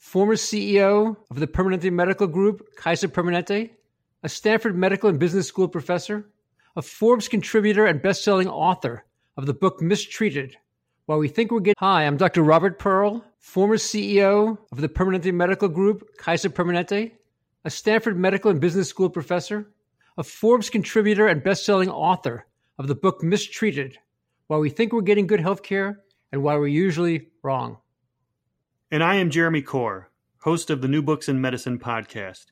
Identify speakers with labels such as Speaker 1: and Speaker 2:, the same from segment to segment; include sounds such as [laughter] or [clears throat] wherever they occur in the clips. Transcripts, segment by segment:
Speaker 1: former CEO of the Permanente Medical Group, Kaiser Permanente, a Stanford Medical and Business School professor, a Forbes contributor and best-selling author of the book Mistreated. While we think we're getting Hi, I'm Dr. Robert Pearl, former CEO of the Permanente Medical Group, Kaiser Permanente, a Stanford Medical and Business School professor, a Forbes contributor and best-selling author of the book Mistreated. While we think we're getting good health care and why we're usually wrong.
Speaker 2: And I am Jeremy Corr, host of the New Books in Medicine podcast.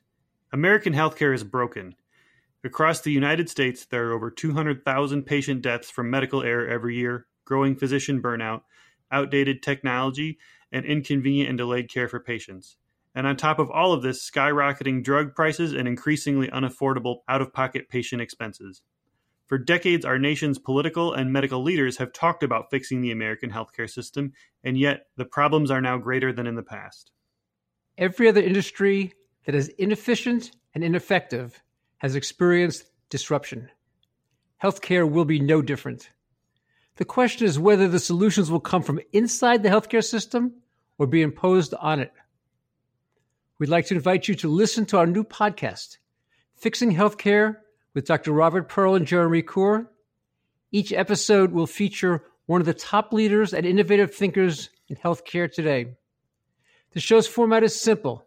Speaker 2: American healthcare is broken. Across the United States, there are over 200,000 patient deaths from medical error every year, growing physician burnout, outdated technology, and inconvenient and delayed care for patients. And on top of all of this, skyrocketing drug prices and increasingly unaffordable out of pocket patient expenses. For decades, our nation's political and medical leaders have talked about fixing the American healthcare system, and yet the problems are now greater than in the past.
Speaker 1: Every other industry that is inefficient and ineffective has experienced disruption. Healthcare will be no different. The question is whether the solutions will come from inside the healthcare system or be imposed on it. We'd like to invite you to listen to our new podcast, Fixing Healthcare with Dr. Robert Pearl and Jeremy Corr. Each episode will feature one of the top leaders and innovative thinkers in healthcare today. The show's format is simple.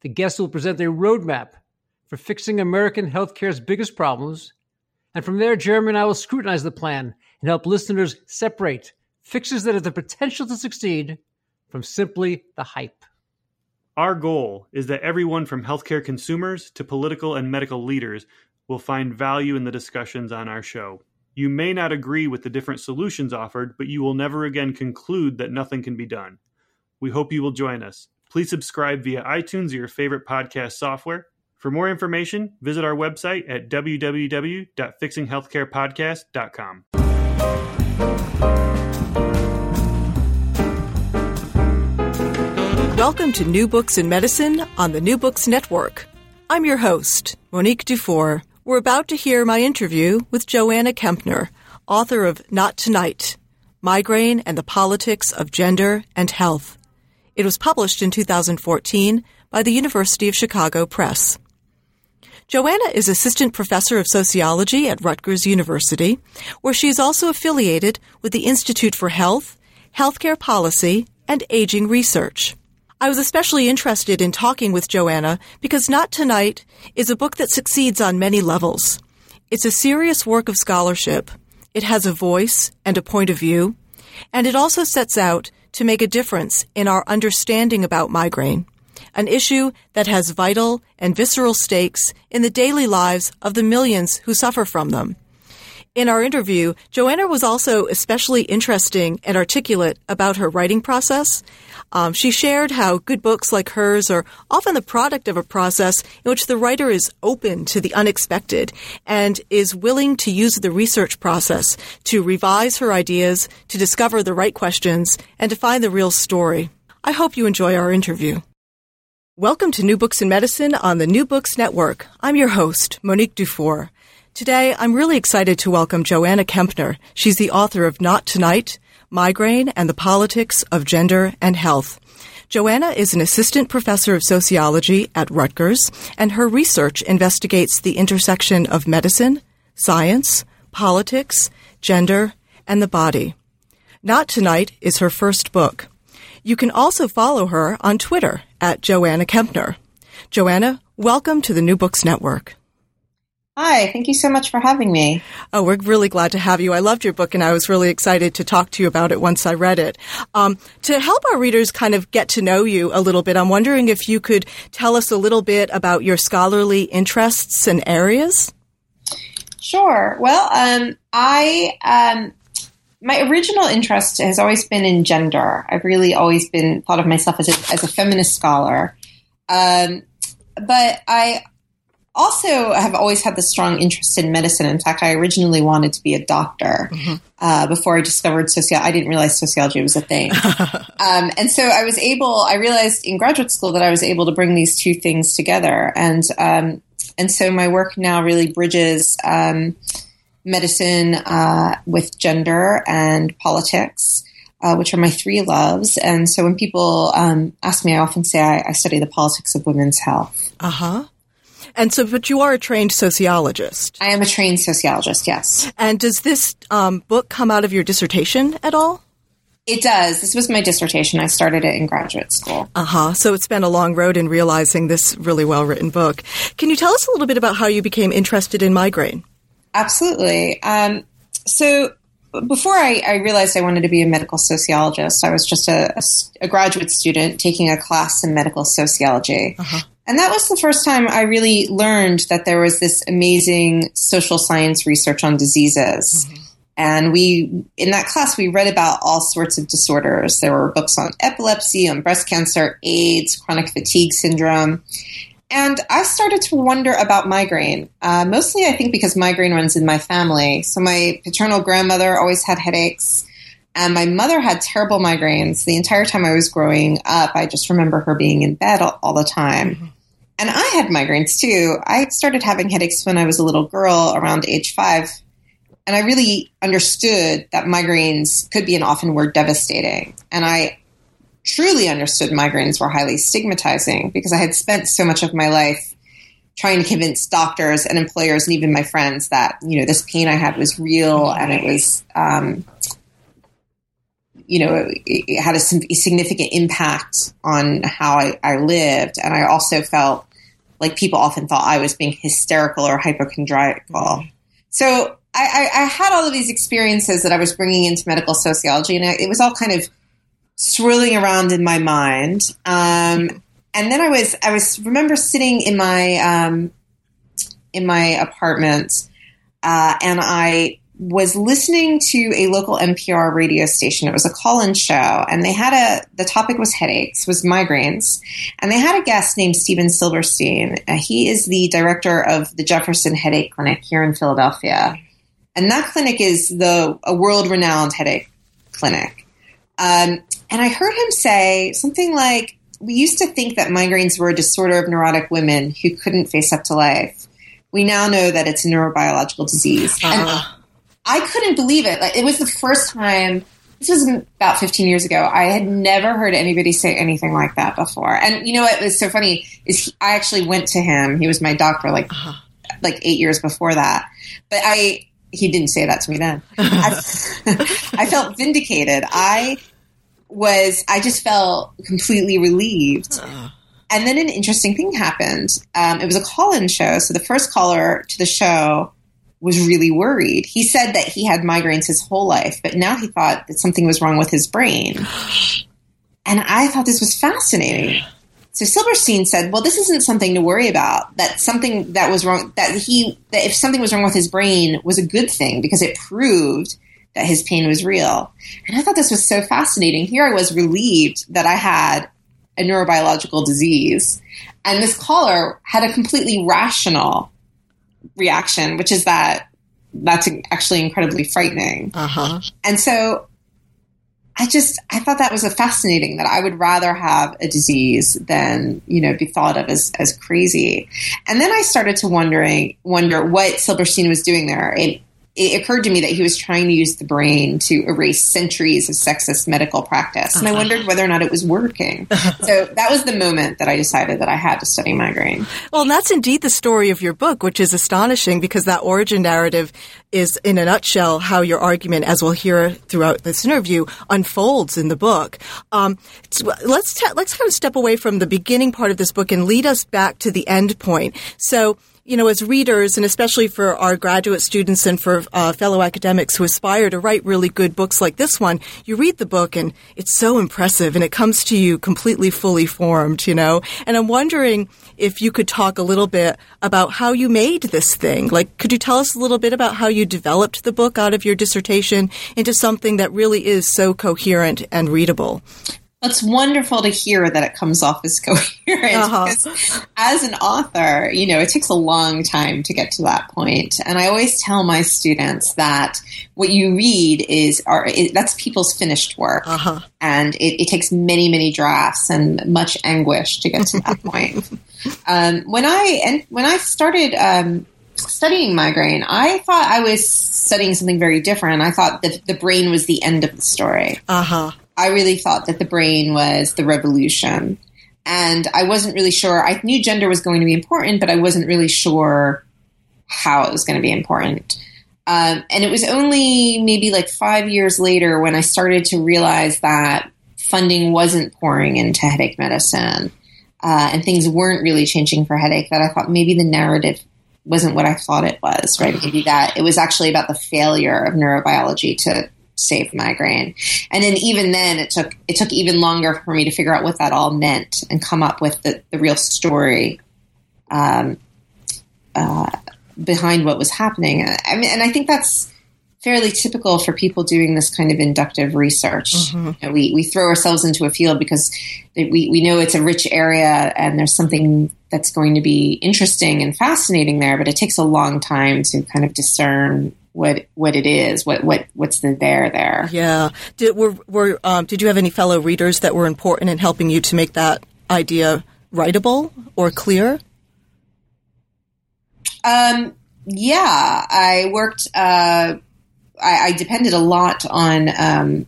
Speaker 1: The guests will present a roadmap for fixing American healthcare's biggest problems. And from there, Jeremy and I will scrutinize the plan and help listeners separate fixes that have the potential to succeed from simply the hype.
Speaker 2: Our goal is that everyone from healthcare consumers to political and medical leaders will find value in the discussions on our show. You may not agree with the different solutions offered, but you will never again conclude that nothing can be done. We hope you will join us. Please subscribe via iTunes or your favorite podcast software. For more information, visit our website at www.fixinghealthcarepodcast.com.
Speaker 3: Welcome to New Books in Medicine on the New Books Network. I'm your host, Monique Dufour. We're about to hear my interview with Joanna Kempner, author of Not Tonight Migraine and the Politics of Gender and Health. It was published in 2014 by the University of Chicago Press. Joanna is assistant professor of sociology at Rutgers University, where she is also affiliated with the Institute for Health, Healthcare Policy, and Aging Research. I was especially interested in talking with Joanna because Not Tonight is a book that succeeds on many levels. It's a serious work of scholarship. It has a voice and a point of view, and it also sets out to make a difference in our understanding about migraine, an issue that has vital and visceral stakes in the daily lives of the millions who suffer from them. In our interview, Joanna was also especially interesting and articulate about her writing process. Um, she shared how good books like hers are often the product of a process in which the writer is open to the unexpected and is willing to use the research process to revise her ideas, to discover the right questions, and to find the real story. I hope you enjoy our interview. Welcome to New Books in Medicine on the New Books Network. I'm your host, Monique Dufour. Today, I'm really excited to welcome Joanna Kempner. She's the author of Not Tonight, Migraine and the Politics of Gender and Health. Joanna is an assistant professor of sociology at Rutgers, and her research investigates the intersection of medicine, science, politics, gender, and the body. Not Tonight is her first book. You can also follow her on Twitter at Joanna Kempner. Joanna, welcome to the New Books Network.
Speaker 4: Hi, thank you so much for having me.
Speaker 3: Oh, we're really glad to have you. I loved your book and I was really excited to talk to you about it once I read it. Um, to help our readers kind of get to know you a little bit, I'm wondering if you could tell us a little bit about your scholarly interests and areas.
Speaker 4: Sure. Well, um, I, um, my original interest has always been in gender. I've really always been thought of myself as a, as a feminist scholar. Um, but I also have always had this strong interest in medicine. In fact, I originally wanted to be a doctor mm-hmm. uh, before I discovered sociology. I didn't realize sociology was a thing. [laughs] um, and so I was able, I realized in graduate school that I was able to bring these two things together. And, um, and so my work now really bridges um, medicine uh, with gender and politics. Uh, which are my three loves. And so when people um, ask me, I often say I, I study the politics of women's health.
Speaker 3: Uh huh. And so, but you are a trained sociologist.
Speaker 4: I am a trained sociologist, yes.
Speaker 3: And does this um, book come out of your dissertation at all?
Speaker 4: It does. This was my dissertation. I started it in graduate school.
Speaker 3: Uh huh. So it's been a long road in realizing this really well written book. Can you tell us a little bit about how you became interested in migraine?
Speaker 4: Absolutely. Um, so before I, I, realized I wanted to be a medical sociologist, I was just a, a, a graduate student taking a class in medical sociology. Uh-huh. And that was the first time I really learned that there was this amazing social science research on diseases. Mm-hmm. And we, in that class, we read about all sorts of disorders. There were books on epilepsy, on breast cancer, AIDS, chronic fatigue syndrome. And I started to wonder about migraine. Uh, mostly, I think, because migraine runs in my family. So, my paternal grandmother always had headaches. And my mother had terrible migraines the entire time I was growing up. I just remember her being in bed all, all the time. Mm-hmm. And I had migraines too. I started having headaches when I was a little girl around age five. And I really understood that migraines could be and often were devastating. And I truly understood migraines were highly stigmatizing because I had spent so much of my life trying to convince doctors and employers and even my friends that, you know, this pain I had was real and it was, um, you know, it, it had a, significant impact on how I, I, lived. And I also felt like people often thought I was being hysterical or hypochondriacal. Mm-hmm. So I, I, I, had all of these experiences that I was bringing into medical sociology, and it was all kind of swirling around in my mind. Um, and then I was, I was remember sitting in my um, in my apartment, uh, and I was listening to a local NPR radio station. It was a call-in show, and they had a the topic was headaches, was migraines, and they had a guest named Steven Silberstein. Uh, he is the director of the Jefferson Headache Clinic here in Philadelphia, and that clinic is the a world-renowned headache clinic. Um, and I heard him say something like, "We used to think that migraines were a disorder of neurotic women who couldn't face up to life." We now know that it's a neurobiological disease. Uh-huh. And I couldn't believe it. Like, it was the first time. This was about 15 years ago. I had never heard anybody say anything like that before. And you know what was so funny is he, I actually went to him. He was my doctor, like uh-huh. like eight years before that. But I he didn't say that to me then. [laughs] I, [laughs] I felt vindicated. I was I just felt completely relieved. Uh. And then an interesting thing happened. Um, it was a call-in show, so the first caller to the show was really worried. He said that he had migraines his whole life, but now he thought that something was wrong with his brain. And I thought this was fascinating. So Silberstein said, "Well, this isn't something to worry about. That something that was wrong that he that if something was wrong with his brain was a good thing because it proved that his pain was real." And I thought this was so fascinating. Here I was relieved that I had a neurobiological disease, and this caller had a completely rational reaction, which is that that's actually incredibly frightening. Uh-huh. And so I just I thought that was a fascinating that I would rather have a disease than you know be thought of as as crazy. And then I started to wondering wonder what Silberstein was doing there. It, it occurred to me that he was trying to use the brain to erase centuries of sexist medical practice. And I uh-huh. wondered whether or not it was working. [laughs] so that was the moment that I decided that I had to study migraine.
Speaker 3: Well, and that's indeed the story of your book, which is astonishing because that origin narrative is, in a nutshell, how your argument, as we'll hear throughout this interview, unfolds in the book. Um, let's, t- let's kind of step away from the beginning part of this book and lead us back to the end point. So, you know, as readers, and especially for our graduate students and for uh, fellow academics who aspire to write really good books like this one, you read the book and it's so impressive and it comes to you completely fully formed, you know? And I'm wondering if you could talk a little bit about how you made this thing. Like, could you tell us a little bit about how you developed the book out of your dissertation into something that really is so coherent and readable?
Speaker 4: It's wonderful to hear that it comes off as [laughs] coherent. Uh-huh. As an author, you know, it takes a long time to get to that point. And I always tell my students that what you read is are, it, that's people's finished work, uh-huh. and it, it, takes many, many drafts and much anguish to get to that [laughs] point. Um, when I and when I started. Um, studying migraine, I thought I was studying something very different. I thought that the brain was the end of the story. Uh huh. I really thought that the brain was the revolution. And I wasn't really sure. I knew gender was going to be important, but I wasn't really sure how it was going to be important. Um, and it was only maybe like five years later when I started to realize that funding wasn't pouring into headache medicine uh, and things weren't really changing for headache that I thought maybe the narrative wasn't what I thought it was, right? Maybe that it was actually about the failure of neurobiology to save migraine. And then even then it took it took even longer for me to figure out what that all meant and come up with the, the real story um, uh, behind what was happening. I mean and I think that's fairly typical for people doing this kind of inductive research. Mm-hmm. You know, we, we throw ourselves into a field because we, we know it's a rich area and there's something that's going to be interesting and fascinating there, but it takes a long time to kind of discern what what it is, what what what's the there there.
Speaker 3: Yeah. Did were were um, did you have any fellow readers that were important in helping you to make that idea writable or clear?
Speaker 4: Um. Yeah, I worked. Uh, I, I depended a lot on um,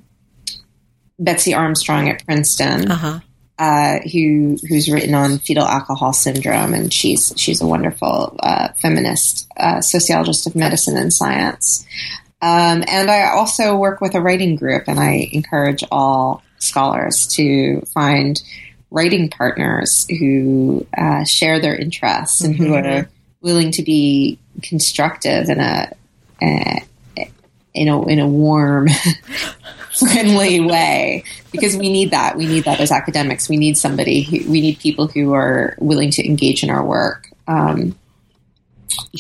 Speaker 4: Betsy Armstrong at Princeton. Uh-huh uh, who who's written on fetal alcohol syndrome, and she's she's a wonderful uh, feminist uh, sociologist of medicine and science. Um, and I also work with a writing group, and I encourage all scholars to find writing partners who uh, share their interests and mm-hmm. who are willing to be constructive in a, a in a in a warm [laughs] [laughs] friendly way because we need that. We need that as academics. We need somebody. Who, we need people who are willing to engage in our work. Um,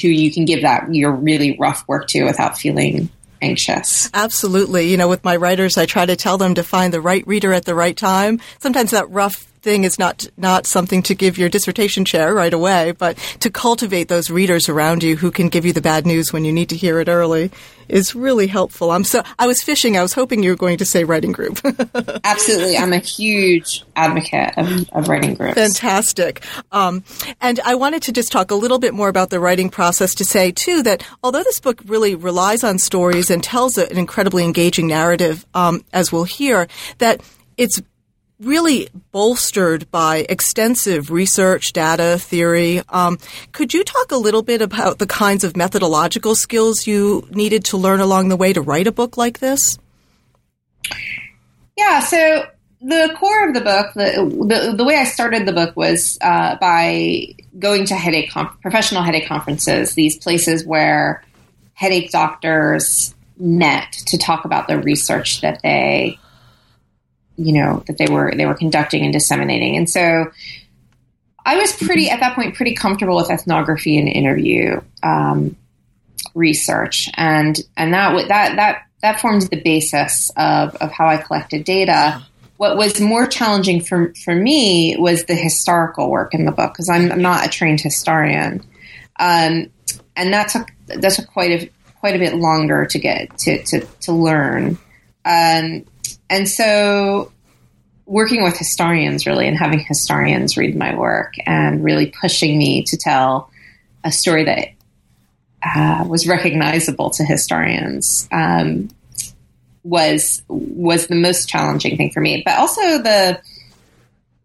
Speaker 4: who you can give that your really rough work to without feeling anxious.
Speaker 3: Absolutely. You know, with my writers, I try to tell them to find the right reader at the right time. Sometimes that rough thing is not not something to give your dissertation chair right away, but to cultivate those readers around you who can give you the bad news when you need to hear it early is really helpful. I'm so I was fishing. I was hoping you were going to say writing group. [laughs]
Speaker 4: Absolutely, I'm a huge advocate of, of writing groups.
Speaker 3: Fantastic. Um, and I wanted to just talk a little bit more about the writing process to say too that although this book really relies on stories and tells an incredibly engaging narrative, um, as we'll hear, that it's really bolstered by extensive research, data, theory. Um, could you talk a little bit about the kinds of methodological skills you needed to learn along the way to write a book like this?
Speaker 4: Yeah, so the core of the book, the the, the way I started the book was uh, by going to headache professional headache conferences, these places where headache doctors met to talk about the research that they you know that they were they were conducting and disseminating. And so i was pretty at that point pretty comfortable with ethnography and interview um, research. And and that that that that formed the basis of of how i collected data. What was more challenging for for me was the historical work in the book because I'm, not a trained historian. Um, and that took that took quite a quite a bit longer to get to to, to learn. Um, and so working with historians really and having historians read my work and really pushing me to tell a story that uh, was recognizable to historians um, was was the most challenging thing for me. But also the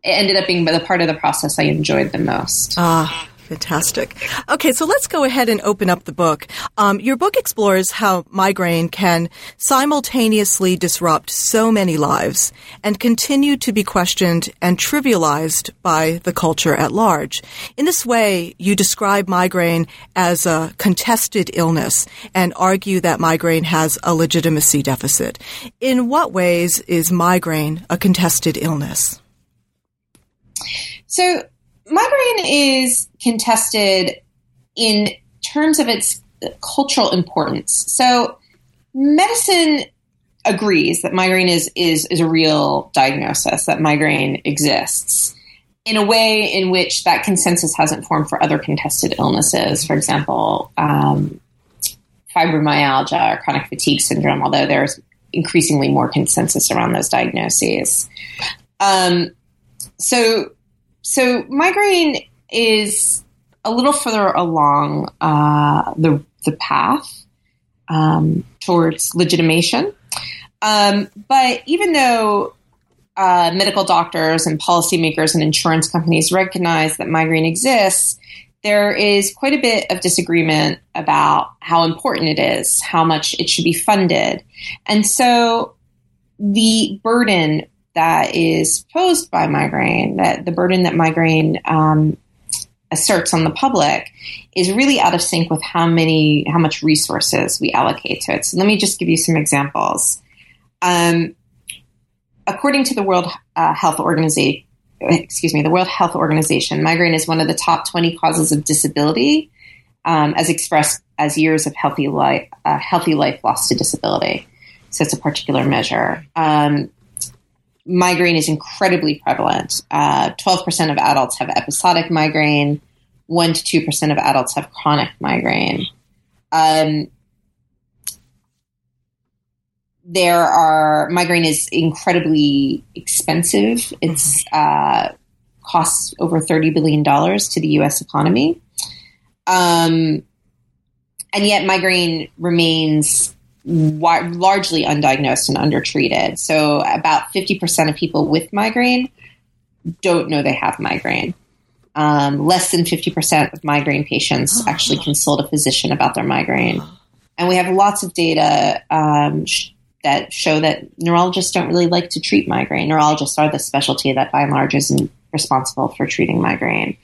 Speaker 4: it ended up being the part of the process I enjoyed the most.
Speaker 3: Ah. Fantastic. Okay, so let's go ahead and open up the book. Um, your book explores how migraine can simultaneously disrupt so many lives and continue to be questioned and trivialized by the culture at large. In this way, you describe migraine as a contested illness and argue that migraine has a legitimacy deficit. In what ways is migraine a contested illness?
Speaker 4: So, migraine is contested in terms of its cultural importance. So, medicine agrees that migraine is is is a real diagnosis, that migraine exists. In a way in which that consensus hasn't formed for other contested illnesses, for example, um, fibromyalgia or chronic fatigue syndrome, although there's increasingly more consensus around those diagnoses. Um, so, so migraine is a little further along uh, the the path um, towards legitimation. Um, but even though uh, medical doctors and policymakers and insurance companies recognize that migraine exists, there is quite a bit of disagreement about how important it is, how much it should be funded. And so the burden that is posed by migraine, that the burden that migraine um, asserts on the public is really out of sync with how many how much resources we allocate to it. So let me just give you some examples. Um, according to the World uh, Health Organization, excuse me, the World Health Organization, migraine is one of the top 20 causes of disability, um, as expressed as years of healthy life, uh, healthy life lost to disability. So it's a particular measure. Um, migraine is incredibly prevalent. Uh, 12% of adults have episodic migraine. 1 to 2% of adults have chronic migraine. Um, there are migraine is incredibly expensive. It's uh, costs over thirty billion dollars to the U.S. economy, um, and yet migraine remains wa- largely undiagnosed and undertreated. So, about fifty percent of people with migraine don't know they have migraine. Um, less than fifty percent of migraine patients [gasps] actually consult a physician about their migraine, and we have lots of data. Um, sh- that show that neurologists don't really like to treat migraine. Neurologists are the specialty that, by and large, is responsible for treating migraine.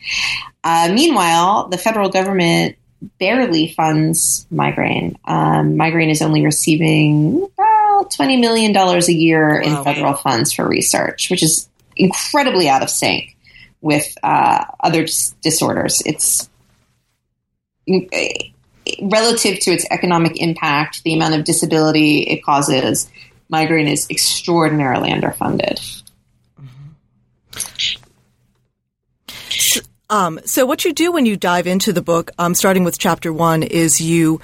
Speaker 4: Uh, meanwhile, the federal government barely funds migraine. Um, migraine is only receiving about $20 million a year in federal funds for research, which is incredibly out of sync with uh, other dis- disorders. It's relative to its economic impact, the amount of disability it causes, migraine is extraordinarily underfunded.
Speaker 3: Um, so, what you do when you dive into the book, um, starting with chapter one, is you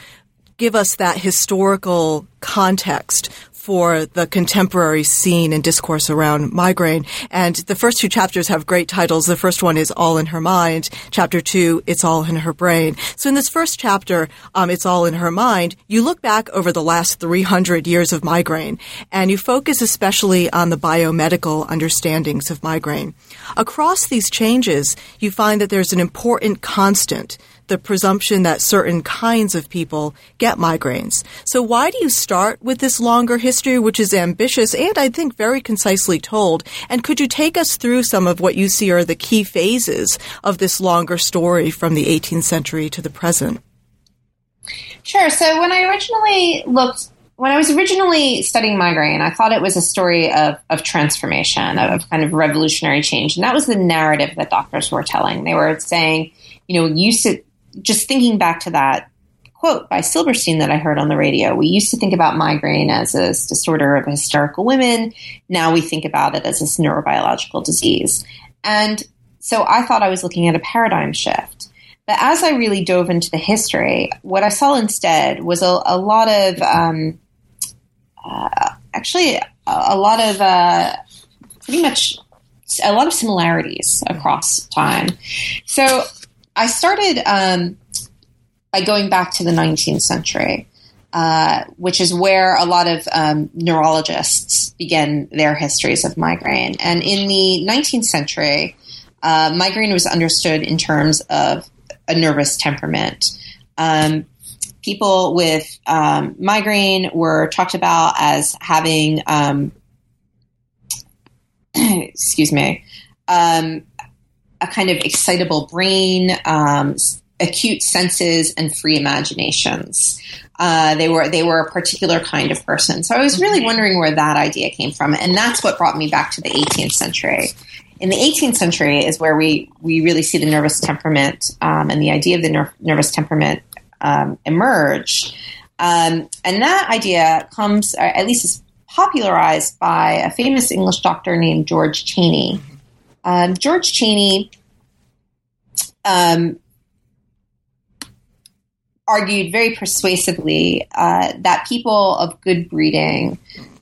Speaker 3: give us that historical context for the contemporary scene and discourse around migraine. And the first two chapters have great titles. The first one is All in Her Mind. Chapter two, It's All in Her Brain. So in this first chapter, um, It's All in Her Mind, you look back over the last 300 years of migraine and you focus especially on the biomedical understandings of migraine. Across these changes, you find that there's an important constant the presumption that certain kinds of people get migraines. So why do you start with this longer history, which is ambitious and I think very concisely told? And could you take us through some of what you see are the key phases of this longer story from the 18th century to the present?
Speaker 4: Sure. So when I originally looked when I was originally studying migraine, I thought it was a story of, of transformation, of kind of revolutionary change. And that was the narrative that doctors were telling. They were saying, you know, used to just thinking back to that quote by Silberstein that I heard on the radio. We used to think about migraine as a disorder of hysterical women. Now we think about it as this neurobiological disease. And so I thought I was looking at a paradigm shift. But as I really dove into the history, what I saw instead was a, a lot of, um, uh, actually, a, lot of uh, pretty much a lot of similarities across time. So I started um, by going back to the 19th century, uh, which is where a lot of um, neurologists began their histories of migraine. And in the 19th century, uh, migraine was understood in terms of a nervous temperament. Um, people with um, migraine were talked about as having, um, [clears throat] excuse me, um, a kind of excitable brain, um, acute senses, and free imaginations. Uh, they were they were a particular kind of person. So I was really mm-hmm. wondering where that idea came from, and that's what brought me back to the 18th century. In the 18th century is where we we really see the nervous temperament um, and the idea of the ner- nervous temperament um, emerge, um, and that idea comes, at least is popularized by a famous English doctor named George Cheyne. Um, George Cheyne um, argued very persuasively uh, that people of good breeding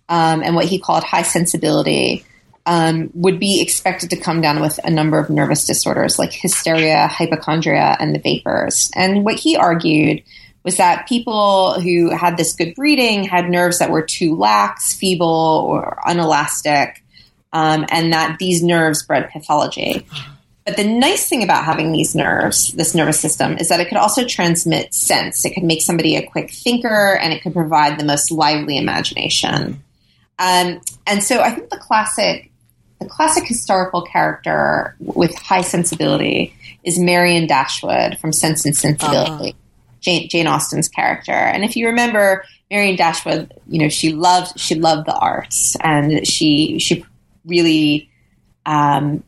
Speaker 4: um, and what he called high sensibility um, would be expected to come down with a number of nervous disorders like hysteria, hypochondria, and the vapors. And what he argued was that people who had this good breeding had nerves that were too lax, feeble, or unelastic, um, and that these nerves bred pathology. But the nice thing about having these nerves, this nervous system, is that it could also transmit sense. It could make somebody a quick thinker and it could provide the most lively imagination. Um, and so I think the classic, the classic historical character with high sensibility is Marianne Dashwood from Sense and Sensibility, uh-huh. Jane, Jane Austen's character. And if you remember, Marianne Dashwood, you know, she loved she loved the arts and she she really um,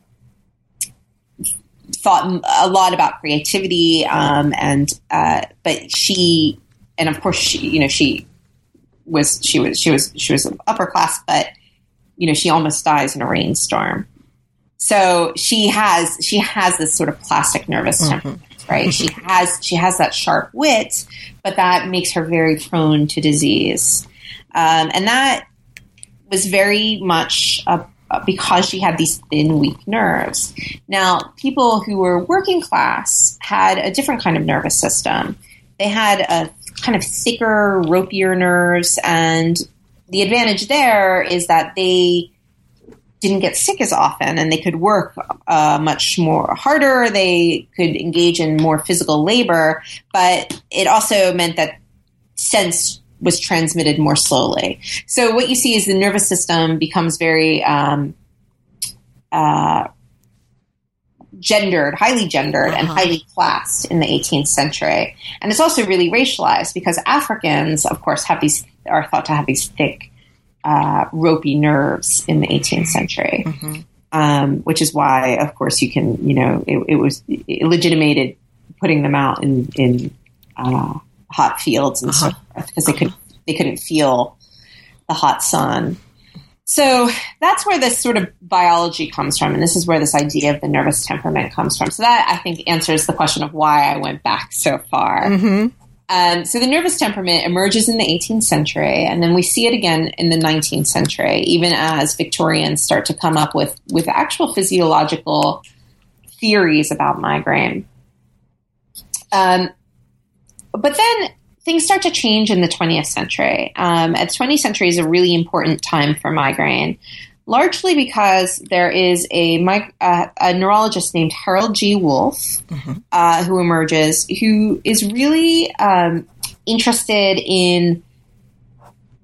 Speaker 4: thought a lot about creativity, um, and uh, but she, and of course, she, you know, she was she was she was she was upper class, but you know, she almost dies in a rainstorm. So she has she has this sort of plastic nervous mm-hmm. temperament, right? she has she has that sharp wit, but that makes her very prone to disease, um, and that was very much a because she had these thin, weak nerves. Now, people who were working class had a different kind of nervous system. They had a kind of thicker, ropier nerves, and the advantage there is that they didn't get sick as often and they could work uh, much more harder. They could engage in more physical labor, but it also meant that sense was transmitted more slowly. So what you see is the nervous system becomes very um, uh, gendered, highly gendered, uh-huh. and highly classed in the 18th century. And it's also really racialized because Africans, of course, have these are thought to have these thick, uh, ropey nerves in the 18th century. Mm-hmm. Um, which is why, of course, you can, you know, it, it was it legitimated putting them out in in uh, hot fields and uh-huh. so forth because they could they couldn't feel the hot sun. So that's where this sort of biology comes from, and this is where this idea of the nervous temperament comes from. So that I think answers the question of why I went back so far. Mm-hmm. Um, so the nervous temperament emerges in the 18th century, and then we see it again in the 19th century, even as Victorians start to come up with with actual physiological theories about migraine. Um, but then things start to change in the 20th century. Um, the 20th century is a really important time for migraine, largely because there is a, uh, a neurologist named Harold G. Wolff mm-hmm. uh, who emerges, who is really um, interested in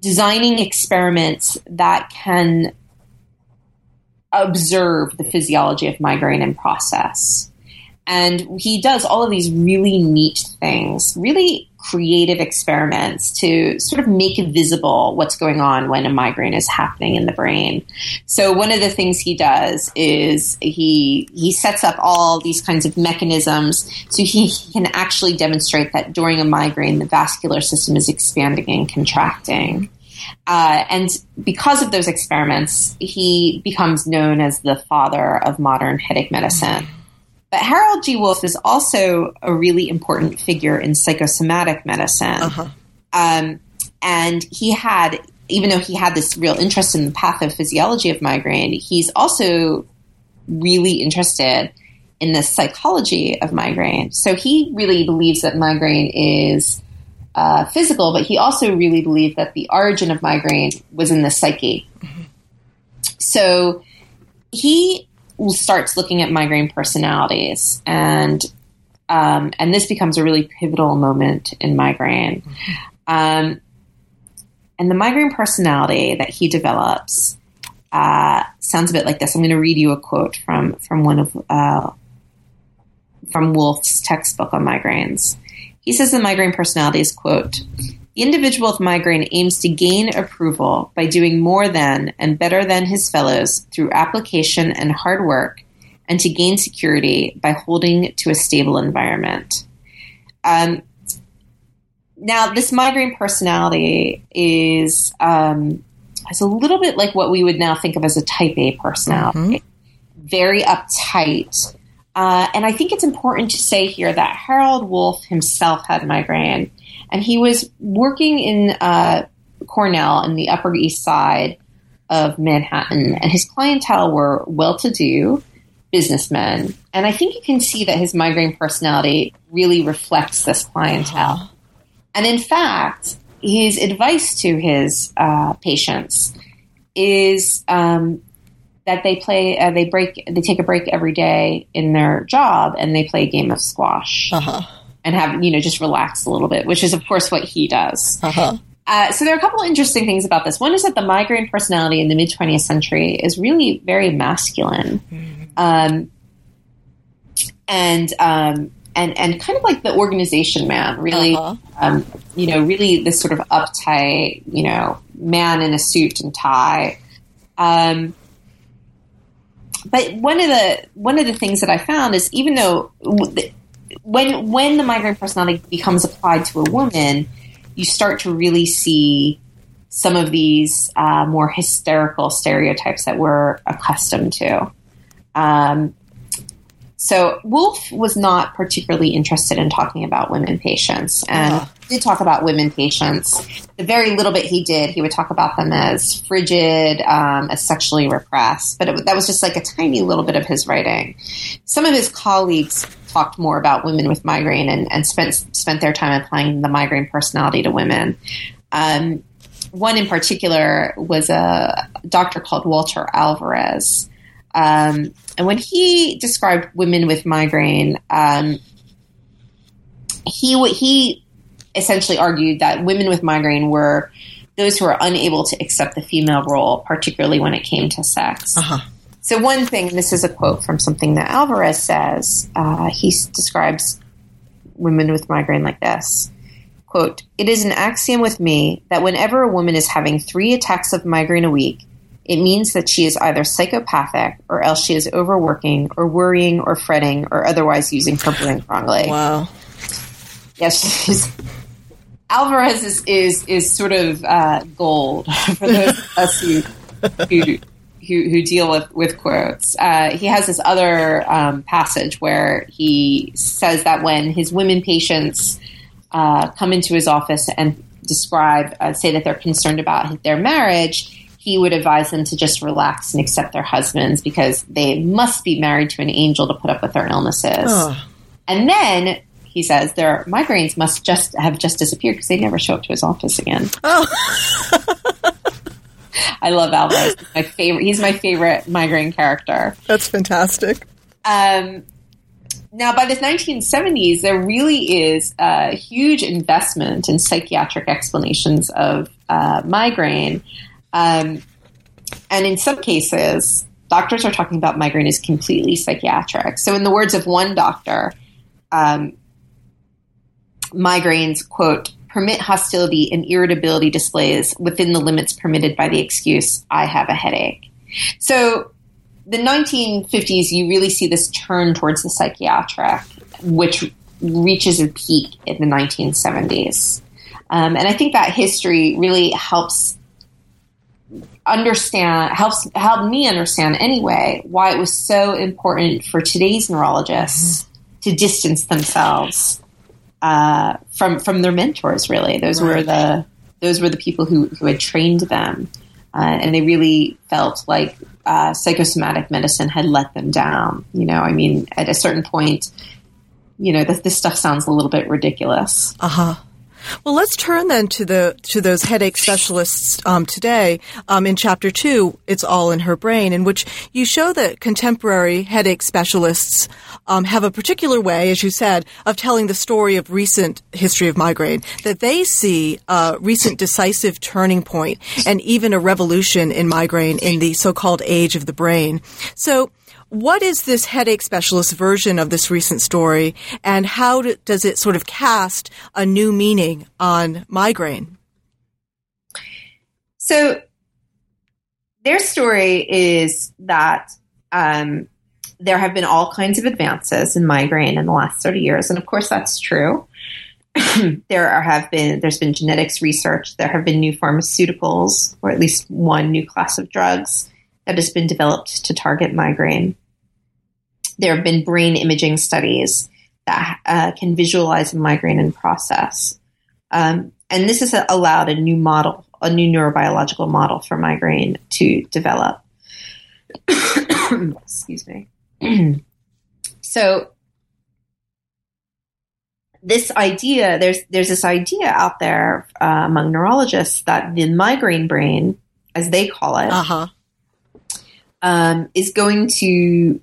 Speaker 4: designing experiments that can observe the physiology of migraine and process. And he does all of these really neat things, really creative experiments to sort of make visible what's going on when a migraine is happening in the brain. So one of the things he does is he he sets up all these kinds of mechanisms so he, he can actually demonstrate that during a migraine the vascular system is expanding and contracting. Uh, and because of those experiments, he becomes known as the father of modern headache medicine. But Harold G. Wolff is also a really important figure in psychosomatic medicine. Uh-huh. Um, and he had, even though he had this real interest in the pathophysiology of migraine, he's also really interested in the psychology of migraine. So he really believes that migraine is uh, physical, but he also really believed that the origin of migraine was in the psyche. Mm-hmm. So he starts looking at migraine personalities and um, and this becomes a really pivotal moment in migraine. Um, and the migraine personality that he develops uh, sounds a bit like this. I'm going to read you a quote from from one of uh, from Wolff's textbook on migraines. He says the migraine personality is quote the individual with migraine aims to gain approval by doing more than and better than his fellows through application and hard work, and to gain security by holding to a stable environment. Um, now, this migraine personality is um, is a little bit like what we would now think of as a type A personality, very uptight. Uh, and I think it's important to say here that Harold Wolff himself had migraine, and he was working in uh, Cornell in the Upper East Side of Manhattan, and his clientele were well to do businessmen. And I think you can see that his migraine personality really reflects this clientele. And in fact, his advice to his uh, patients is um, that they play, uh, they break, they take a break every day in their job, and they play a game of squash
Speaker 3: Uh-huh.
Speaker 4: And have you know just relax a little bit, which is of course what he does.
Speaker 3: Uh-huh.
Speaker 4: Uh, so there are a couple of interesting things about this. One is that the migraine personality in the mid 20th century is really very masculine, um, and um, and and kind of like the organization man, really,
Speaker 3: Uh-huh.
Speaker 4: um, you know, really this sort of uptight, you know, man in a suit and tie. Um, but one of the one of the things that I found is even though when when the migraine personality becomes applied to a woman, you start to really see some of these uh, more hysterical stereotypes that we're accustomed to. Um, so Wolff was not particularly interested in talking about women patients, and
Speaker 3: Ah.
Speaker 4: did talk about women patients. The very little bit he did, he would talk about them as frigid, um, as sexually repressed. But it, that was just like a tiny little bit of his writing. Some of his colleagues talked more about women with migraine and, and spent spent their time applying the migraine personality to women. Um, one in particular was a doctor called Walter Alvarez. Um, and when he described women with migraine, um, he he essentially argued that women with migraine were those who are unable to accept the female role, particularly when it came to sex.
Speaker 3: Uh-huh.
Speaker 4: So one thing, and this is a quote from something that Alvarez says. Uh, he describes women with migraine like this. Quote, it is an axiom with me that whenever a woman is having three attacks of migraine a week, it means that she is either psychopathic or else she is overworking or worrying or fretting or otherwise using her brain wrongly.
Speaker 3: Wow.
Speaker 4: Yes, she's, Alvarez is, is is sort of uh, gold [laughs] for those of us who who, who, who deal with with quotes. Uh, he has this other um, passage where he says that when his women patients uh, come into his office and describe, uh, say that they're concerned about their marriage. He would advise them to just relax and accept their husbands because they must be married to an angel to put up with their illnesses.
Speaker 3: Oh.
Speaker 4: And then he says their migraines must just have just disappeared because they never show up to his office again.
Speaker 3: Oh. [laughs] [laughs]
Speaker 4: I love Alvarez. He's my favorite. He's my favorite migraine character.
Speaker 3: That's fantastic.
Speaker 4: Um, now, by the 1970s, there really is a huge investment in psychiatric explanations of uh, migraine. Um, and in some cases, doctors are talking about migraine as completely psychiatric. So, in the words of one doctor, um, migraines, quote, permit hostility and irritability displays within the limits permitted by the excuse, I have a headache. So, the 1950s, you really see this turn towards the psychiatric, which reaches a peak in the 1970s. Um, and I think that history really helps understand, helps help me understand anyway why it was so important for today's neurologists to distance themselves uh, from from their mentors. Really, those were the those were the people who who had trained them, uh, and they really felt like uh, psychosomatic medicine had let them down. You know, I mean, at a certain point, you know, this, this stuff sounds a little bit ridiculous.
Speaker 3: Uh huh. Well, let's turn then to the to those headache specialists um, today. Um, in chapter two, it's all in her brain, in which you show that contemporary headache specialists um, have a particular way, as you said, of telling the story of recent history of migraine. That they see a recent decisive turning point and even a revolution in migraine in the so-called age of the brain. So. What is this headache specialist version of this recent story, and how do, does it sort of cast a new meaning on migraine?
Speaker 4: So their story is that um, there have been all kinds of advances in migraine in the last 30 years. And of course, that's true. [clears throat] there are, have been there's been genetics research. There have been new pharmaceuticals, or at least one new class of drugs that has been developed to target migraine. There have been brain imaging studies that uh, can visualize migraine in process, um, and this has allowed a new model, a new neurobiological model for migraine to develop. [coughs] Excuse me. [clears throat] so this idea there's there's this idea out there uh, among neurologists that the migraine brain, as they call it,
Speaker 3: Uh-huh.
Speaker 4: um, is going to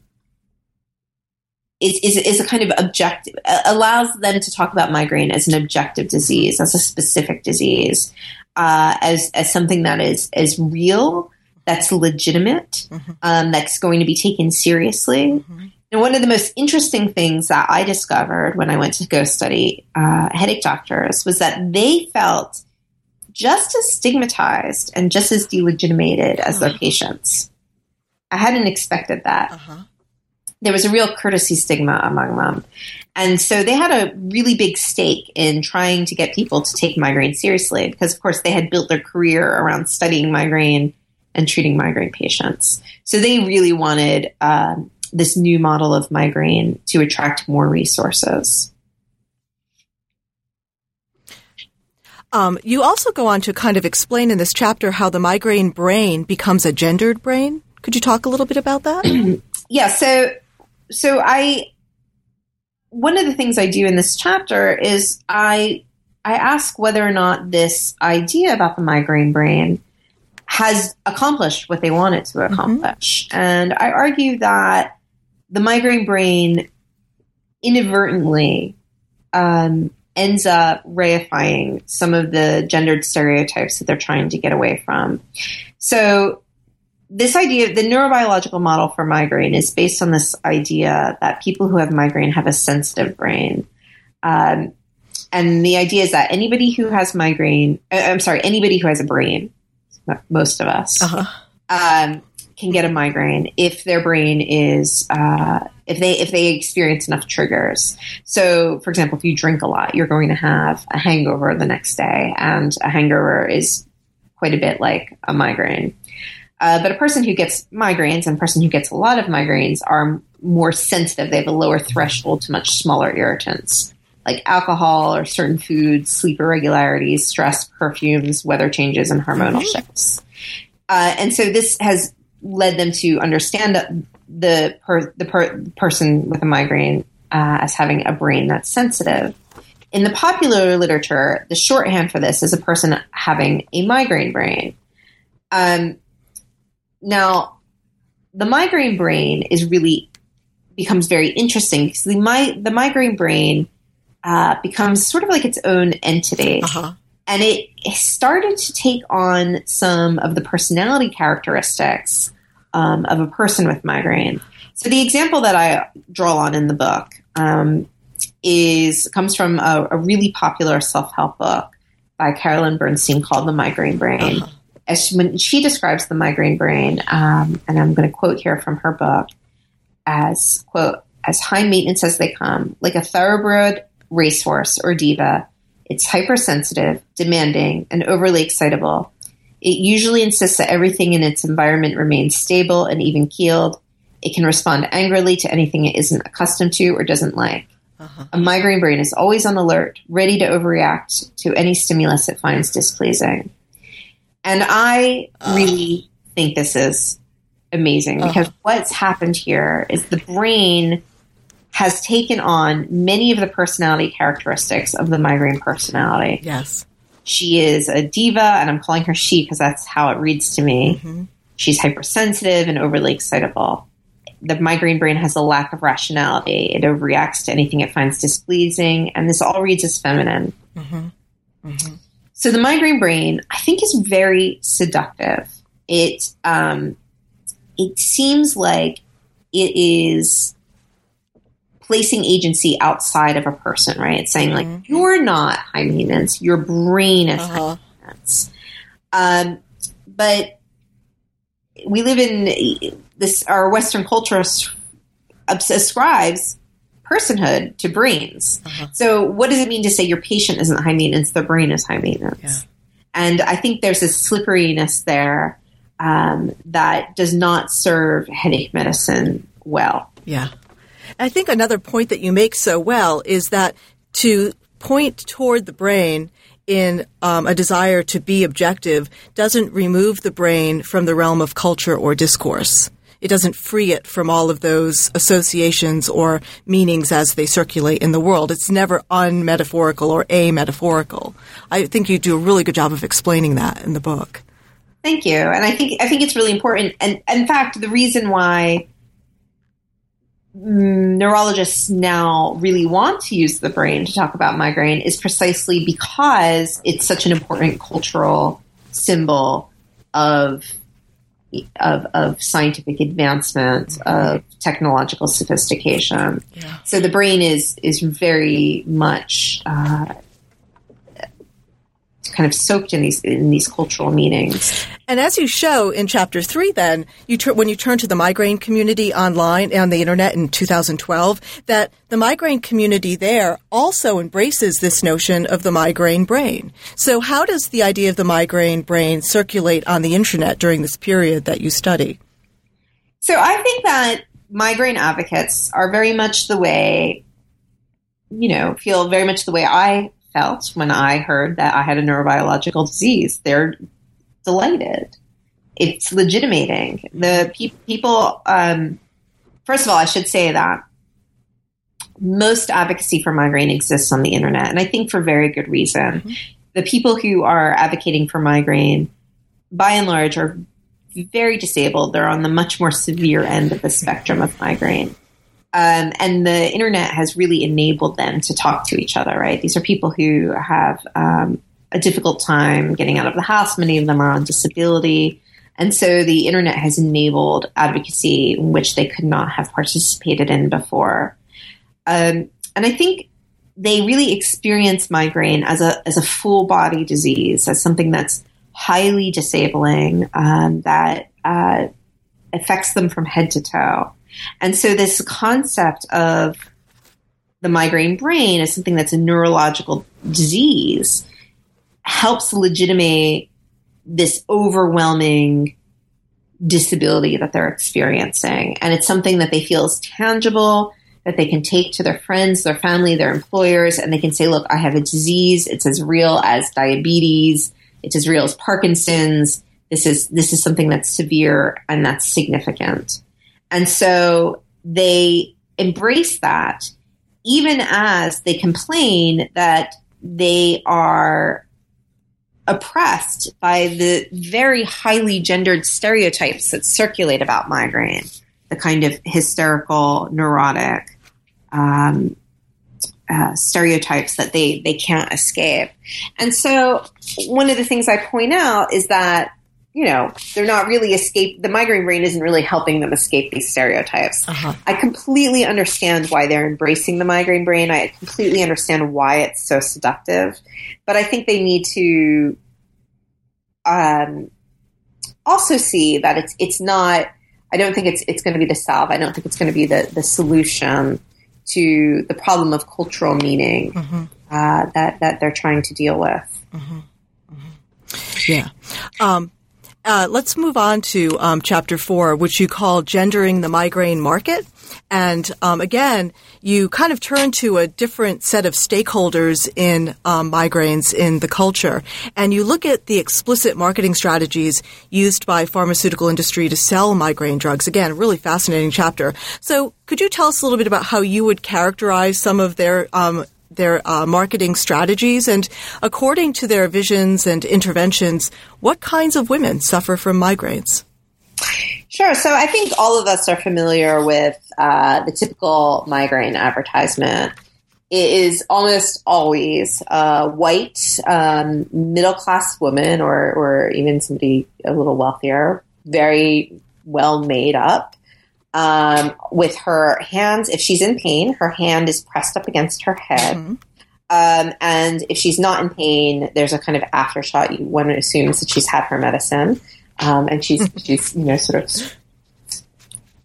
Speaker 4: is, is, is a kind of objective allows them to talk about migraine as an objective disease, as a specific disease, uh, as as something that is is real, that's legitimate, um, that's going to be taken seriously. And one of the most interesting things that I discovered when I went to go study uh, headache doctors was that they felt just as stigmatized and just as delegitimated as their patients. I hadn't expected that.
Speaker 3: Uh-huh.
Speaker 4: There was a real courtesy stigma among them. And so they had a really big stake in trying to get people to take migraine seriously because, of course, they had built their career around studying migraine and treating migraine patients. So they really wanted um, this new model of migraine to attract more resources.
Speaker 3: Um, you also go on to kind of explain in this chapter how the migraine brain becomes a gendered brain. Could you talk a little bit about that? [clears throat]
Speaker 4: yeah so so i one of the things i do in this chapter is i i ask whether or not this idea about the migraine brain has accomplished what they want it to accomplish. And i argue that the migraine brain inadvertently um, ends up reifying some of the gendered stereotypes that they're trying to get away from. So this idea, the neurobiological model for migraine is based on this idea that people who have migraine have a sensitive brain. Um, and the idea is that anybody who has migraine, uh, I'm sorry, anybody who has a brain, most of us,
Speaker 3: Uh-huh.
Speaker 4: um, can get a migraine if their brain is uh, if they if they experience enough triggers. So, for example, if you drink a lot, you're going to have a hangover the next day, and a hangover is quite a bit like a migraine. Uh, but a person who gets migraines and a person who gets a lot of migraines are more sensitive. They have a lower threshold to much smaller irritants like alcohol or certain foods, sleep irregularities, stress, perfumes, weather changes, and hormonal shifts. Uh, and so this has led them to understand the per, the per, person with a migraine uh, as having a brain that's sensitive. In the popular literature, the shorthand for this is a person having a migraine brain. Um, now, the migraine brain is really becomes very interesting because the mi- the migraine brain uh, becomes sort of like its own entity,
Speaker 3: Uh-huh.
Speaker 4: and it started to take on some of the personality characteristics um, of a person with migraine. So the example that I draw on in the book um, is comes from a, a really popular self help book by Carolyn Bernstein called The Migraine Brain. As she, when she describes the migraine brain, um, and I'm going to quote here from her book as quote as high maintenance as they come, like a thoroughbred racehorse or diva. It's hypersensitive, demanding, and overly excitable. It usually insists that everything in its environment remains stable and even keeled. It can respond angrily to anything it isn't accustomed to or doesn't like. A migraine brain is always on alert, ready to overreact to any stimulus it finds displeasing. And I really think this is amazing because what's happened here is the brain has taken on many of the personality characteristics of the migraine personality.
Speaker 3: Yes.
Speaker 4: She is a diva, and I'm calling her she because that's how it reads to me. Mm-hmm. She's hypersensitive and overly excitable. The migraine brain has a lack of rationality. It overreacts to anything it finds displeasing, and this all reads as feminine. Mm-hmm. Mm-hmm. So the migraine brain, I think, is very seductive. It um, it seems like it is placing agency outside of a person, right? It's saying like you're not high maintenance, your brain is
Speaker 3: Uh-huh.
Speaker 4: maintenance. Um, but we live in this. Our Western culture ascribes personhood to brains. Uh-huh. So, what does it mean to say your patient isn't high maintenance, their brain is high maintenance? Yeah. And I think there's a slipperiness there um, that does not serve headache medicine well.
Speaker 3: Yeah. I think another point that you make so well is that to point toward the brain in um, a desire to be objective doesn't remove the brain from the realm of culture or discourse. It doesn't free it from all of those associations or meanings as they circulate in the world. It's never unmetaphorical or ametaphorical. I think you do a really good job of explaining that in the book.
Speaker 4: Thank you. And I think I think it's really important. And in fact, the reason why mm, neurologists now really want to use the brain to talk about migraine is precisely because it's such an important cultural symbol of of, of scientific advancement, mm-hmm. of technological sophistication. Yeah. So the brain is is very much uh, kind of soaked in these in these cultural meanings.
Speaker 3: And as you show in chapter three, then you when you turn to the migraine community online on the internet in 2012, that the migraine community there also embraces this notion of the migraine brain. So, how does the idea of the migraine brain circulate on the internet during this period that you study?
Speaker 4: So, I think that migraine advocates are very much the way you know, feel very much the way I when I heard that I had a neurobiological disease. They're delighted. It's legitimating. The pe- people, um, first of all, I should say that most advocacy for migraine exists on the internet, and I think for very good reason. Mm-hmm. The people who are advocating for migraine, by and large, are very disabled. They're on the much more severe end of the spectrum of migraine. Um, and the internet has really enabled them to talk to each other, right? These are people who have um, a difficult time getting out of the house. Many of them are on disability. And so the internet has enabled advocacy which they could not have participated in before. Um, and I think they really experience migraine as a, as a full body disease, as something that's highly disabling, um, that uh, affects them from head to toe. And so this concept of the migraine brain as something that's a neurological disease helps legitimate this overwhelming disability that they're experiencing. And it's something that they feel is tangible, that they can take to their friends, their family, their employers, and they can say, look, I have a disease. It's as real as diabetes. It's as real as Parkinson's. This is, this is something that's severe and that's significant. And so they embrace that even as they complain that they are oppressed by the very highly gendered stereotypes that circulate about migraine, the kind of hysterical, neurotic um, uh, stereotypes that they, they can't escape. And so, one of the things I point out is that you know, they're not really escape. The migraine brain isn't really helping them escape these stereotypes. Uh-huh. I completely understand why they're embracing the migraine brain. I completely understand why it's so seductive, but I think they need to um, also see that it's it's not. I don't think it's it's going to be the solve. I don't think it's going to be the the solution to the problem of cultural meaning mm-hmm. uh, that that they're trying to deal with.
Speaker 3: Mm-hmm. Mm-hmm. Yeah. Um, uh, let's move on to um, chapter four, which you call gendering the migraine market. And um, again, you kind of turn to a different set of stakeholders in um, migraines in the culture, and you look at the explicit marketing strategies used by pharmaceutical industry to sell migraine drugs. Again, really fascinating chapter. So, could you tell us a little bit about how you would characterize some of their um, their uh, marketing strategies and according to their visions and interventions, what kinds of women suffer from migraines?
Speaker 4: Sure. So I think all of us are familiar with uh, the typical migraine advertisement. It is almost always a white, um, middle class woman or, or even somebody a little wealthier, very well made up, um, with her hands. If she's in pain, her hand is pressed up against her head. Mm-hmm. Um, and if she's not in pain, there's a kind of aftershot. One assumes that she's had her medicine, um, and she's mm-hmm. she's you know sort of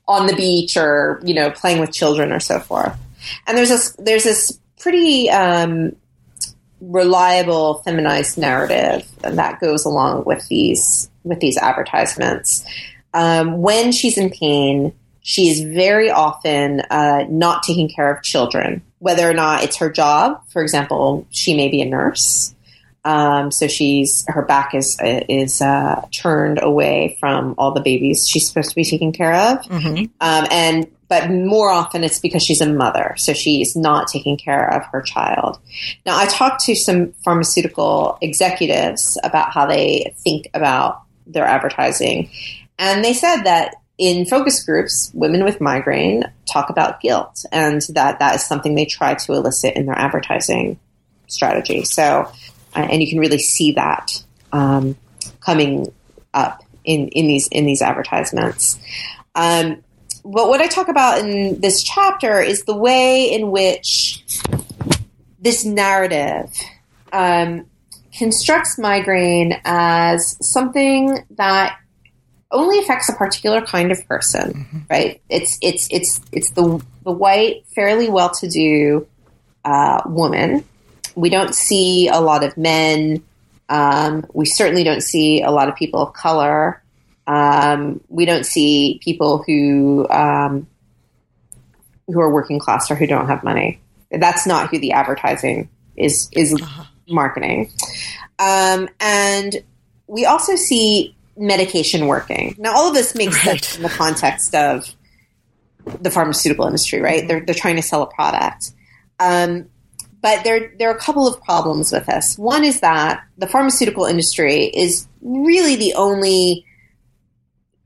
Speaker 4: on the beach or you know playing with children or so forth. And there's this there's this pretty um, reliable feminized narrative that goes along with these with these advertisements. Um, when she's in pain, she is very often uh, not taking care of children, whether or not it's her job. For example, she may be a nurse, um, so she's her back is is uh, turned away from all the babies she's supposed to be taking care of, mm-hmm. um, and but more often it's because she's a mother, so she's not taking care of her child. Now, I talked to some pharmaceutical executives about how they think about their advertising, and they said that in focus groups, women with migraine talk about guilt, and that that is something they try to elicit in their advertising strategy. So, uh, and you can really see that um, coming up in, in these in these advertisements. Um, but what I talk about in this chapter is the way in which this narrative um, constructs migraine as something that only affects a particular kind of person, mm-hmm. right? It's it's it's it's the the white, fairly well-to-do uh, woman. We don't see a lot of men. Um, we certainly don't see a lot of people of color. Um, we don't see people who um, who are working class or who don't have money. That's not who the advertising is is uh-huh. marketing. Um, and we also see medication working. Now, all of this makes right. sense in the context of the pharmaceutical industry, right? Mm-hmm. They're they're trying to sell a product. Um, but there, there are a couple of problems with this. One is that the pharmaceutical industry is really the only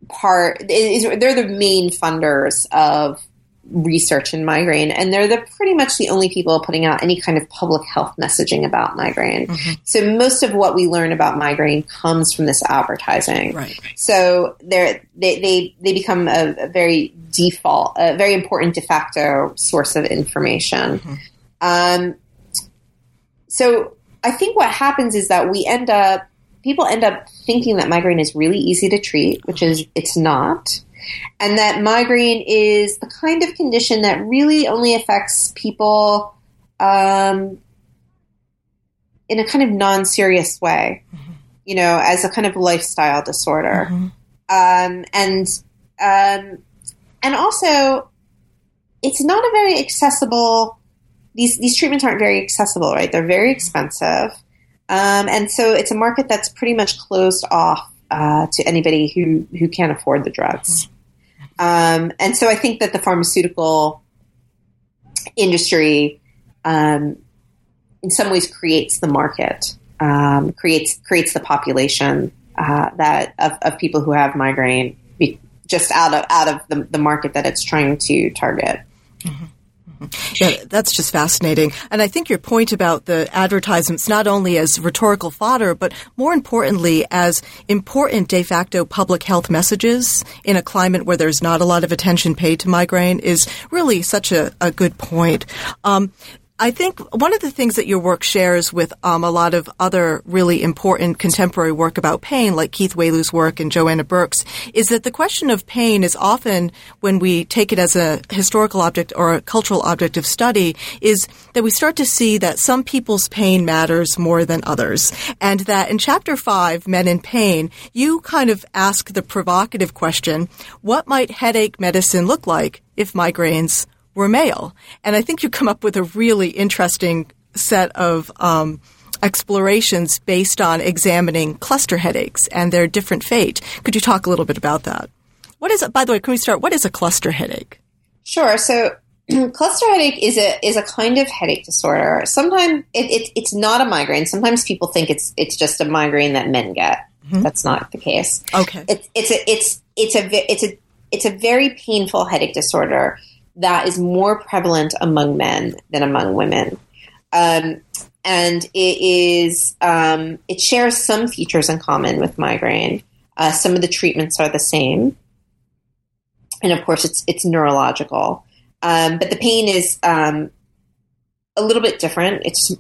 Speaker 4: part is they're the main funders of research in migraine and they're the pretty much the only people putting out any kind of public health messaging about migraine mm-hmm. so most of what we learn about migraine comes from this advertising
Speaker 3: right
Speaker 4: so they're they they, they become a, a very default a very important de facto source of information mm-hmm. um, so i think what happens is that we end up people end up thinking that migraine is really easy to treat, which is it's not. And that migraine is the kind of condition that really only affects people um, in a kind of non serious way, mm-hmm. you know, as a kind of lifestyle disorder. Mm-hmm. Um, and, um, and also, it's not a very accessible, these, these treatments aren't very accessible, right? They're very expensive. Um, and so it's a market that's pretty much closed off uh, to anybody who, who can't afford the drugs. Um, and so I think that the pharmaceutical industry, um, in some ways, creates the market, um, creates creates the population uh, that of, of, people who have migraine, just out of out of the, the market that it's trying to target. Mm-hmm.
Speaker 3: Yeah, that's just fascinating. And I think your point about the advertisements not only as rhetorical fodder, but more importantly as important de facto public health messages in a climate where there's not a lot of attention paid to migraine is really such a, a good point. Um, I think one of the things that your work shares with um, a lot of other really important contemporary work about pain, like Keith Wailoo's work and Joanna Bourke's, is that the question of pain is often, when we take it as a historical object or a cultural object of study, is that we start to see that some people's pain matters more than others. And that in chapter five, Men in Pain, you kind of ask the provocative question, what might headache medicine look like if migraines were male. And I think you come up with a really interesting set of um, explorations based on examining cluster headaches and their different fate. Could you talk a little bit about that? What is it? By the way, can we start? What is a cluster headache?
Speaker 4: Sure. So [clears throat] cluster headache is a is a kind of headache disorder. Sometimes it, it, it's not a migraine. Sometimes people think it's it's just a migraine that men get. Mm-hmm. That's not the case.
Speaker 3: Okay.
Speaker 4: It's it's a it's it's a it's a it's a very painful headache disorder that is more prevalent among men than among women. Um, and it is um, it shares some features in common with migraine. Uh, some of the treatments are the same, and of course, it's it's neurological. Um, but the pain is um, a little bit different. It's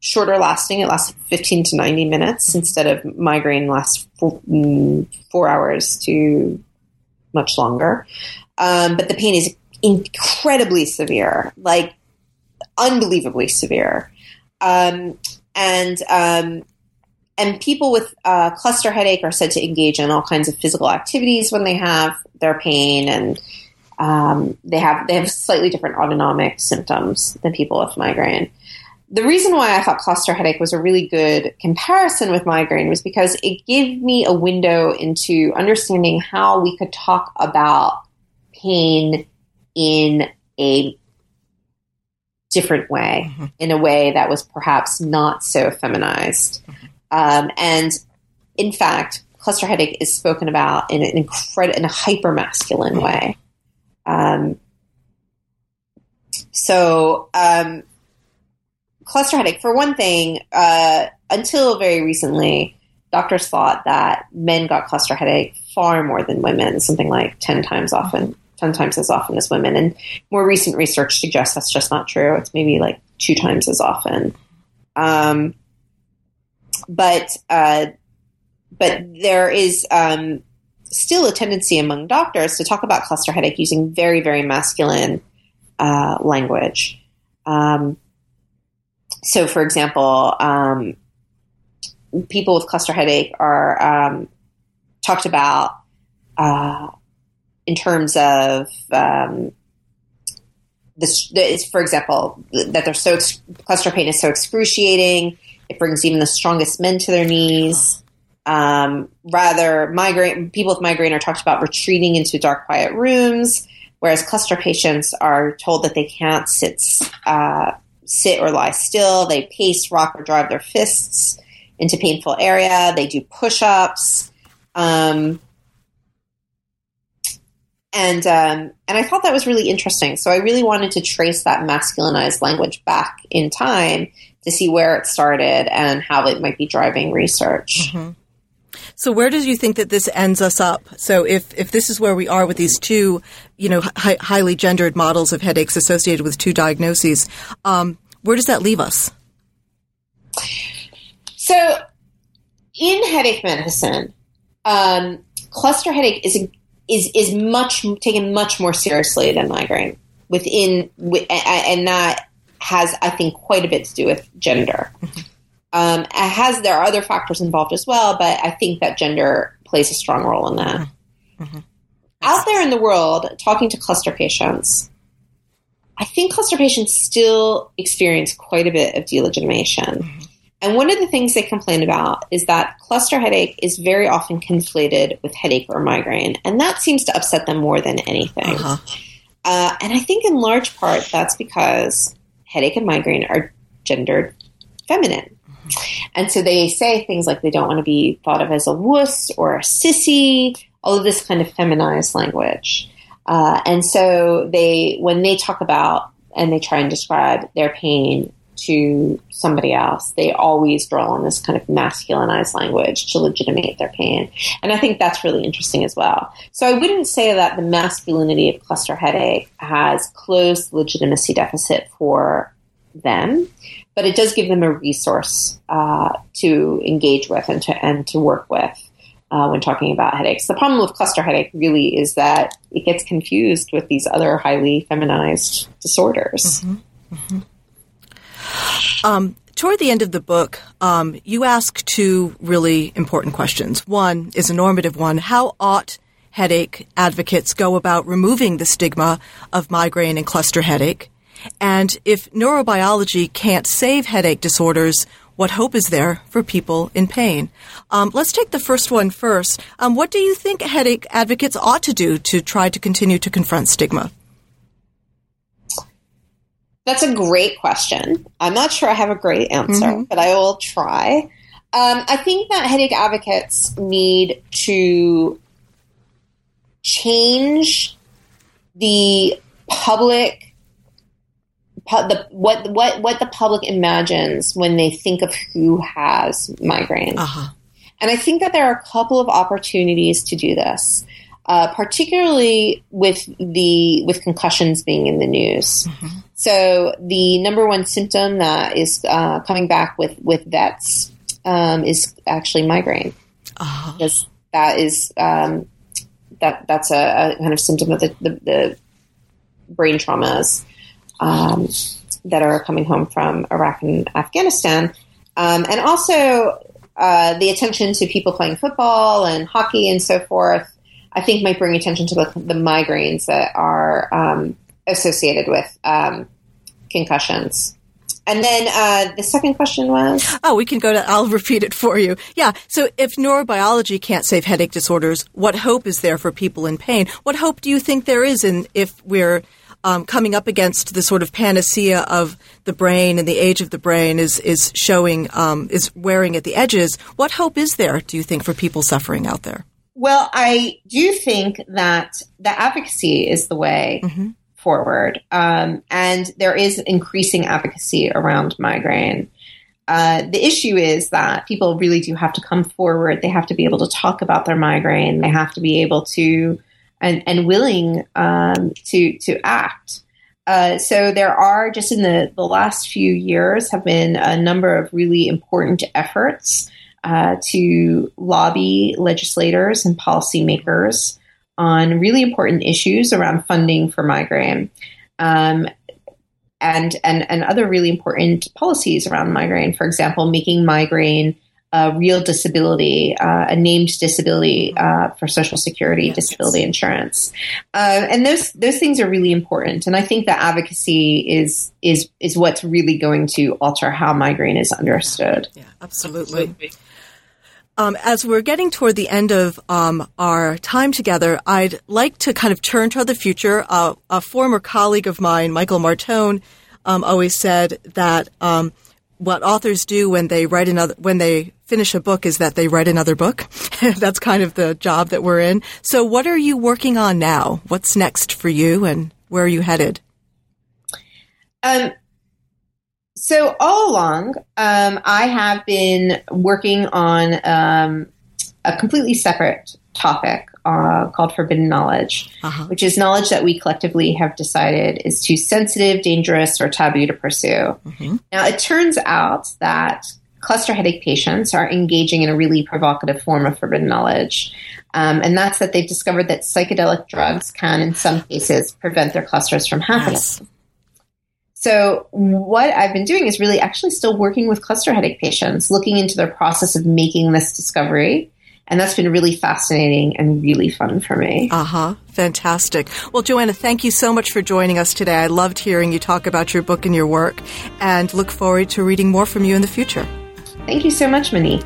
Speaker 4: shorter lasting. It lasts 15 to 90 minutes instead of migraine lasts four, mm, four hours to much longer. Um, but the pain is incredibly severe. Like unbelievably severe. Um, and um, and people with uh, cluster headache are said to engage in all kinds of physical activities when they have their pain, and um, they have they have slightly different autonomic symptoms than people with migraine. The reason why I thought cluster headache was a really good comparison with migraine was because it gave me a window into understanding how we could talk about pain in a different way, mm-hmm. in a way that was perhaps not so feminized. Mm-hmm. Um, and in fact, cluster headache is spoken about in an incredible, in a hyper masculine mm-hmm. way. Um, so, um, cluster headache, for one thing, uh, until very recently, doctors thought that men got cluster headache far more than women, something like 10 times often, 10 times as often as women. And more recent research suggests that's just not true. It's maybe like two times as often. Um, but, uh, but there is, um, still a tendency among doctors to talk about cluster headache using very, very masculine, uh, language. Um, so, for example, um, people with cluster headache are um, talked about uh, in terms of um, this, this, for example, that they're so cluster pain is so excruciating. It brings even the strongest men to their knees. Um, rather, migraine people with migraine are talked about retreating into dark, quiet rooms, whereas cluster patients are told that they can't sit uh, sit or lie still. They pace, rock, or drive their fists into painful area. They do push ups. Um, and um, and I thought that was really interesting. So I really wanted to trace that masculinized language back in time to see where it started and how it might be driving research.
Speaker 3: Mm-hmm. So where do you think that this ends us up? So if, if this is where we are with these two, you know, hi- highly gendered models of headaches associated with two diagnoses, um, where does that leave us?
Speaker 4: So in headache medicine, um, cluster headache is is is much taken much more seriously than migraine within, and that has I think quite a bit to do with gender. Mm-hmm. Um, it has there are other factors involved as well, but I think that gender plays a strong role in that. Mm-hmm. mm-hmm. Out there in the world, talking to cluster patients, I think cluster patients still experience quite a bit of delegitimation. Mm-hmm. And one of the things they complain about is that cluster headache is very often conflated with headache or migraine, and that seems to upset them more than anything. Uh-huh. Uh, and I think in large part that's because headache and migraine are gendered feminine. And so they say things like they don't want to be thought of as a wuss or a sissy, all of this kind of feminized language. Uh, and so they, when they talk about and they try and describe their pain to somebody else, they always draw on this kind of masculinized language to legitimate their pain. And I think that's really interesting as well. So I wouldn't say that the masculinity of cluster headache has closed the legitimacy deficit for them, but it does give them a resource uh, to engage with and to and to work with uh, when talking about headaches. The problem with cluster headache really is that it gets confused with these other highly feminized disorders. Mm-hmm.
Speaker 3: Mm-hmm. Um, toward the end of the book, um, you ask two really important questions. One is a normative one: How ought headache advocates go about removing the stigma of migraine and cluster headache? And if neurobiology can't save headache disorders, what hope is there for people in pain? Um, let's take the first one first. Um, what do you think headache advocates ought to do to try to continue to confront stigma?
Speaker 4: That's a great question. I'm not sure I have a great answer, mm-hmm. but I will try. Um, I think that headache advocates need to change the public the what what what the public imagines when they think of who has migraine. Uh-huh. And I think that there are a couple of opportunities to do this, uh, particularly with the with concussions being in the news. Mm-hmm. So the number one symptom that is uh, coming back with with vets um, is actually migraine, uh-huh. because that is um, that that's a, a, kind of symptom of the, the, the brain traumas um, that are coming home from Iraq and Afghanistan, um, and also uh, the attention to people playing football and hockey and so forth. I think might bring attention to the, the migraines that are um, associated with um, concussions. And then uh, the second question was
Speaker 3: Oh, we can go to, I'll repeat it for you. Yeah. So if neurobiology can't save headache disorders, what hope is there for people in pain? What hope do you think there is in if we're um, coming up against the sort of panacea of the brain and the age of the brain is, is showing, um, is wearing at the edges? What hope is there, do you think, for people suffering out there?
Speaker 4: Well, I do think that the advocacy is the way mm-hmm. forward. Um, and there is increasing advocacy around migraine. Uh, the issue is that people really do have to come forward. They have to be able to talk about their migraine. They have to be able to and, and willing um, to to act. Uh, so there are just in the, the last few years have been a number of really important efforts uh, to lobby legislators and policymakers on really important issues around funding for migraine. Um, and, and, and other really important policies around migraine, for example, making migraine a real disability, uh, a named disability uh, for Social Security yes, disability insurance, uh, and those those things are really important. And I think that advocacy is is is what's really going to alter how migraine is understood.
Speaker 3: Yeah, absolutely. absolutely. Um, as we're getting toward the end of um, our time together, I'd like to kind of turn to the future. Uh, a former colleague of mine, Michael Martone, um, always said that um, what authors do when they write another when they finish a book is that they write another book. [laughs] That's kind of the job that we're in. So, what are you working on now? What's next for you, and where are you headed?
Speaker 4: Um, so all along, um, I have been working on um, a completely separate topic uh, called forbidden knowledge, uh-huh. which is knowledge that we collectively have decided is too sensitive, dangerous, or taboo to pursue. Mm-hmm. Now, it turns out that cluster headache patients are engaging in a really provocative form of forbidden knowledge. Um, and that's that they've discovered that psychedelic drugs can, in some cases, prevent their clusters from happening. Yes. So, what I've been doing is really actually still working with cluster headache patients, looking into their process of making this discovery. And that's been really fascinating and really fun for me.
Speaker 3: Uh huh. Fantastic. Well, Joanna, thank you so much for joining us today. I loved hearing you talk about your book and your work and look forward to reading more from you in the future.
Speaker 4: Thank you so much, Monique.